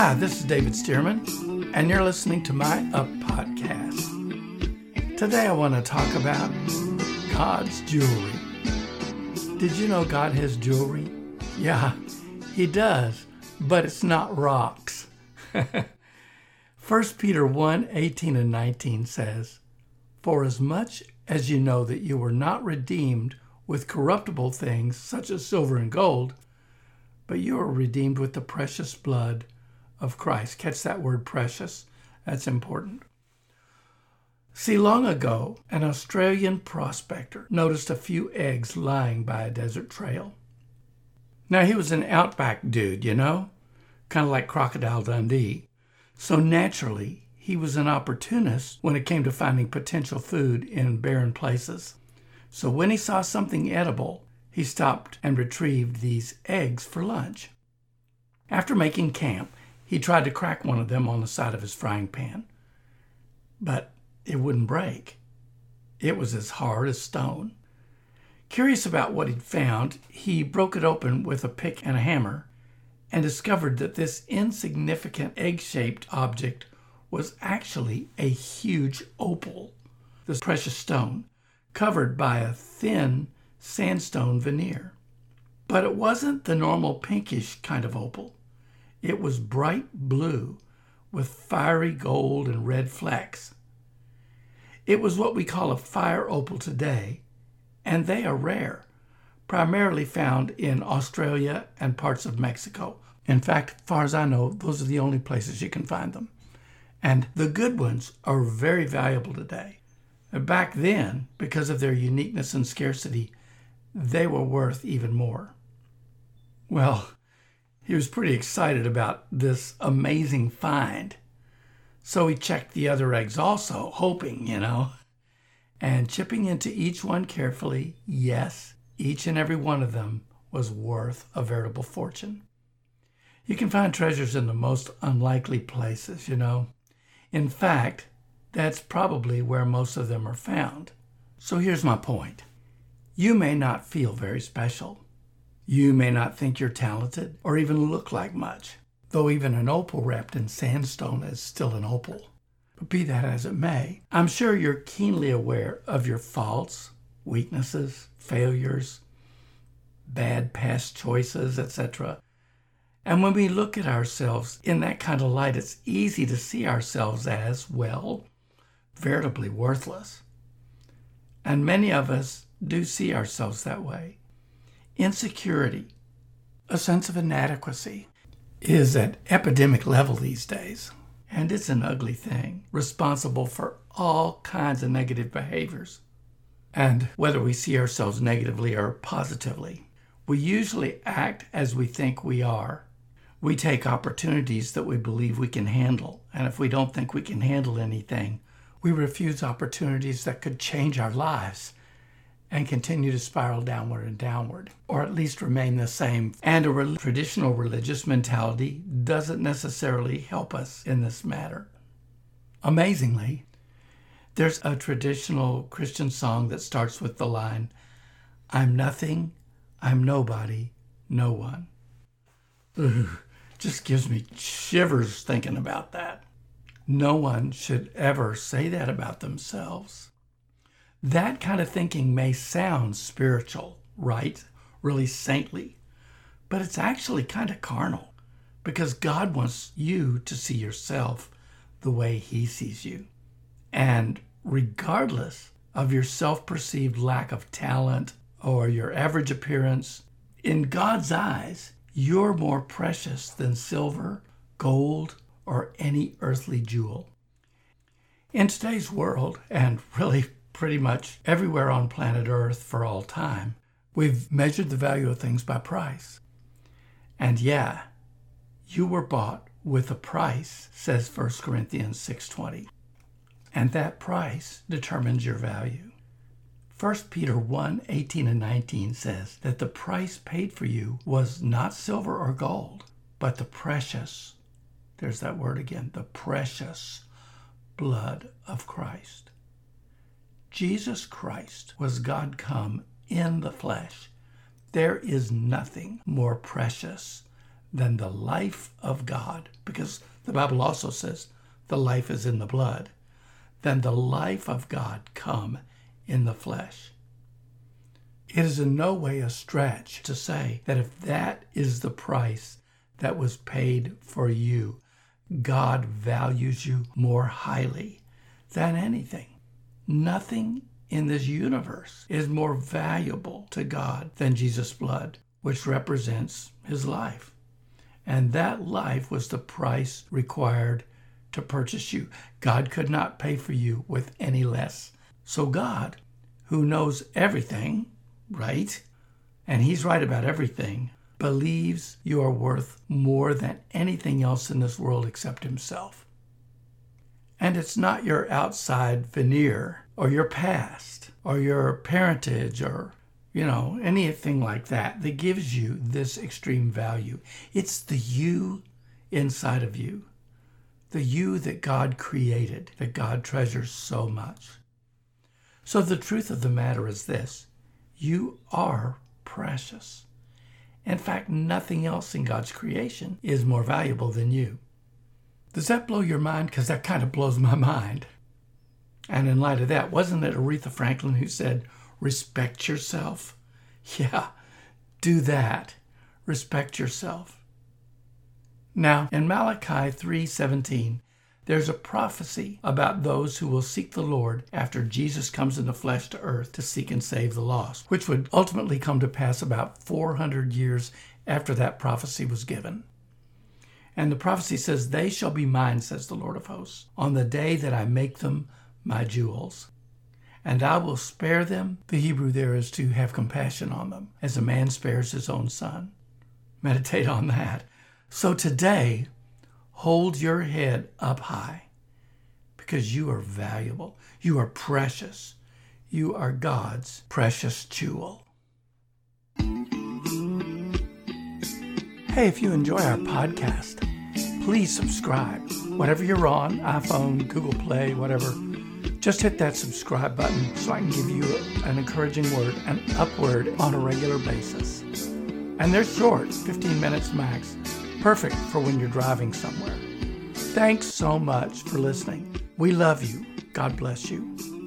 Hi, this is David Stearman, and you're listening to my Up podcast. Today I want to talk about God's jewelry. Did you know God has jewelry? Yeah, He does, but it's not rocks. 1 Peter 1 18 and 19 says, For as much as you know that you were not redeemed with corruptible things such as silver and gold, but you are redeemed with the precious blood of Christ. Catch that word precious, that's important. See, long ago, an Australian prospector noticed a few eggs lying by a desert trail. Now, he was an outback dude, you know, kind of like Crocodile Dundee. So naturally, he was an opportunist when it came to finding potential food in barren places. So when he saw something edible, he stopped and retrieved these eggs for lunch. After making camp, he tried to crack one of them on the side of his frying pan, but it wouldn't break. It was as hard as stone. Curious about what he'd found, he broke it open with a pick and a hammer and discovered that this insignificant egg shaped object was actually a huge opal, this precious stone, covered by a thin sandstone veneer. But it wasn't the normal pinkish kind of opal. It was bright blue with fiery gold and red flecks. It was what we call a fire opal today, and they are rare primarily found in Australia and parts of Mexico. In fact, far as I know, those are the only places you can find them. And the good ones are very valuable today. Back then, because of their uniqueness and scarcity, they were worth even more. Well, he was pretty excited about this amazing find. So he checked the other eggs also, hoping, you know. And chipping into each one carefully, yes, each and every one of them was worth a veritable fortune. You can find treasures in the most unlikely places, you know. In fact, that's probably where most of them are found. So here's my point you may not feel very special. You may not think you're talented or even look like much, though even an opal wrapped in sandstone is still an opal. But be that as it may, I'm sure you're keenly aware of your faults, weaknesses, failures, bad past choices, etc. And when we look at ourselves in that kind of light, it's easy to see ourselves as, well, veritably worthless. And many of us do see ourselves that way. Insecurity, a sense of inadequacy, is at epidemic level these days. And it's an ugly thing, responsible for all kinds of negative behaviors and whether we see ourselves negatively or positively. We usually act as we think we are. We take opportunities that we believe we can handle, and if we don't think we can handle anything, we refuse opportunities that could change our lives and continue to spiral downward and downward, or at least remain the same. And a re- traditional religious mentality doesn't necessarily help us in this matter. Amazingly, there's a traditional Christian song that starts with the line, I'm nothing, I'm nobody, no one. Ugh, just gives me shivers thinking about that. No one should ever say that about themselves. That kind of thinking may sound spiritual, right? Really saintly, but it's actually kind of carnal because God wants you to see yourself the way He sees you. And regardless of your self perceived lack of talent or your average appearance, in God's eyes, you're more precious than silver, gold, or any earthly jewel. In today's world, and really pretty much everywhere on planet Earth for all time, we've measured the value of things by price. And yeah, you were bought with a price, says 1 Corinthians 6:20 and that price determines your value. 1 Peter 1 18 and 19 says that the price paid for you was not silver or gold, but the precious, there's that word again, the precious blood of Christ. Jesus Christ was God come in the flesh. There is nothing more precious than the life of God, because the Bible also says the life is in the blood, than the life of God come in the flesh. It is in no way a stretch to say that if that is the price that was paid for you, God values you more highly than anything. Nothing in this universe is more valuable to God than Jesus' blood, which represents his life. And that life was the price required to purchase you. God could not pay for you with any less. So God, who knows everything, right? And he's right about everything, believes you are worth more than anything else in this world except himself. And it's not your outside veneer or your past or your parentage or, you know, anything like that that gives you this extreme value. It's the you inside of you, the you that God created, that God treasures so much. So the truth of the matter is this you are precious. In fact, nothing else in God's creation is more valuable than you. Does that blow your mind? Because that kind of blows my mind. And in light of that, wasn't it Aretha Franklin who said, respect yourself? Yeah, do that. Respect yourself. Now, in Malachi 3:17, there's a prophecy about those who will seek the Lord after Jesus comes in the flesh to earth to seek and save the lost, which would ultimately come to pass about 400 years after that prophecy was given. And the prophecy says, They shall be mine, says the Lord of hosts, on the day that I make them my jewels. And I will spare them. The Hebrew there is to have compassion on them, as a man spares his own son. Meditate on that. So today, Hold your head up high because you are valuable. You are precious. You are God's precious jewel. Hey, if you enjoy our podcast, please subscribe. Whatever you're on, iPhone, Google Play, whatever, just hit that subscribe button so I can give you an encouraging word, an upward on a regular basis. And they're short, 15 minutes max perfect for when you're driving somewhere. Thanks so much for listening. We love you. God bless you.